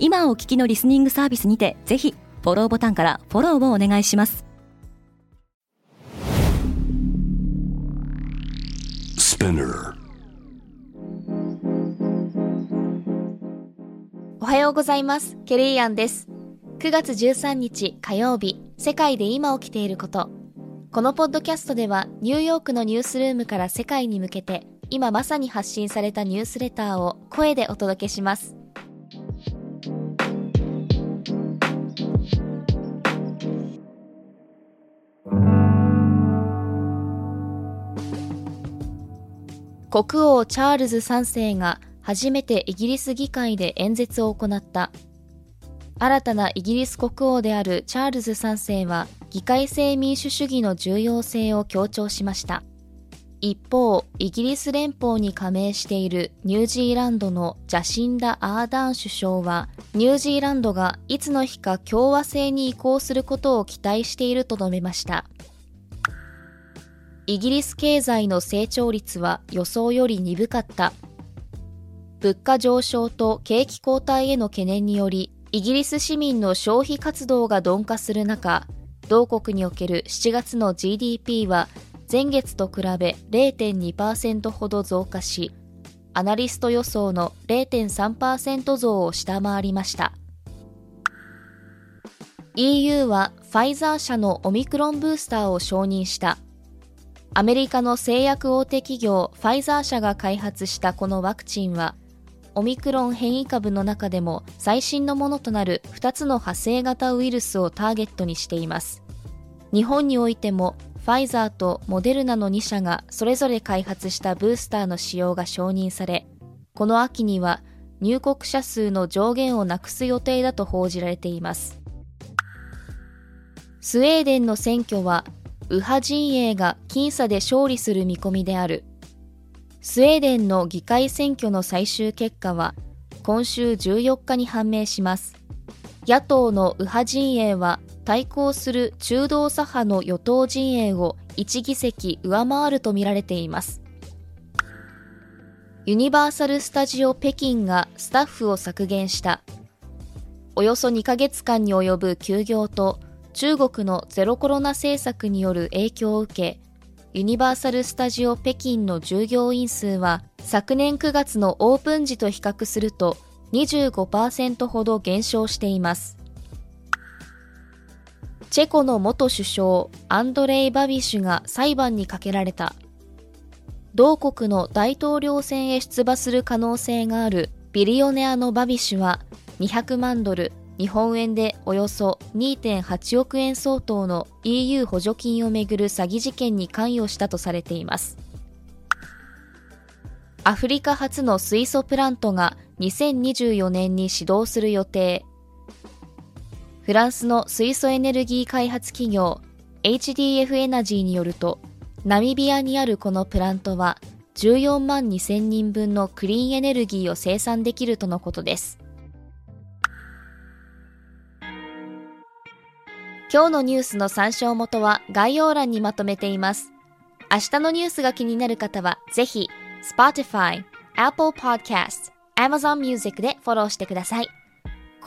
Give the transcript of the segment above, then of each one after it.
今お聞きのリスニングサービスにてぜひフォローボタンからフォローをお願いします。おはようございます。ケリーアンです。9月13日火曜日世界で今起きていること。このポッドキャストではニューヨークのニュースルームから世界に向けて今まさに発信されたニュースレターを声でお届けします国王チャールズ3世が初めてイギリス議会で演説を行った。新たなイギリス国王であるチャールズ3世は議会制民主主義の重要性を強調しました。一方イギリス連邦に加盟しているニュージーランドのジャシンダ・アーダーン首相はニュージーランドがいつの日か共和制に移行することを期待していると述べましたイギリス経済の成長率は予想より鈍かった。物価上昇と景気後退への懸念により、イギリス市民の消費活動が鈍化する中、同国における7月の GDP は前月と比べ0.2%ほど増加し、アナリスト予想の0.3%増を下回りました。EU はファイザー社のオミクロンブースターを承認した。アメリカの製薬大手企業ファイザー社が開発したこのワクチンは、オミクロン変異株の中でも最新のものとなる2つの派生型ウイルスをターゲットにしています。日本においてもファイザーとモデルナの2社がそれぞれ開発したブースターの使用が承認され、この秋には入国者数の上限をなくす予定だと報じられています。スウェーデンの選挙は右派陣営が僅差で勝利する見込みである。スウェーデンの議会選挙の最終結果は今週14日に判明します。野党の右派陣営は対抗する中道左派の与党陣営を1議席上回るとみられています。ユニバーサル・スタジオ北京がスタッフを削減した。およそ2ヶ月間に及ぶ休業と中国のゼロコロナ政策による影響を受け、ユニバーサル・スタジオ北京の従業員数は昨年9月のオープン時と比較すると25%ほど減少しています。チェコの元首相アンドレイ・バビシュが裁判にかけられた。同国の大統領選へ出馬する可能性があるビリオネアのバビシュは200万ドル日本円でおよそ2.8億円相当の EU 補助金をめぐる詐欺事件に関与したとされていますアフリカ初の水素プラントが2024年に始動する予定フランスの水素エネルギー開発企業 HDF エナジーによるとナミビアにあるこのプラントは14万2000人分のクリーンエネルギーを生産できるとのことです今日のニュースの参照元は概要欄にまとめています。明日のニュースが気になる方は、ぜひ、Spotify、Apple Podcast、Amazon Music でフォローしてください。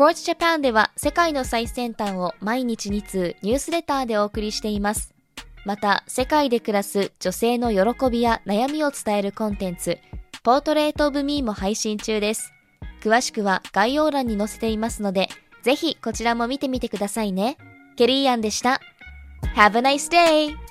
Coach Japan では世界の最先端を毎日2通ニュースレターでお送りしています。また、世界で暮らす女性の喜びや悩みを伝えるコンテンツ、ポートレートオブミーも配信中です。詳しくは概要欄に載せていますので、ぜひこちらも見てみてくださいね。ケリーアンでした。Have a nice day!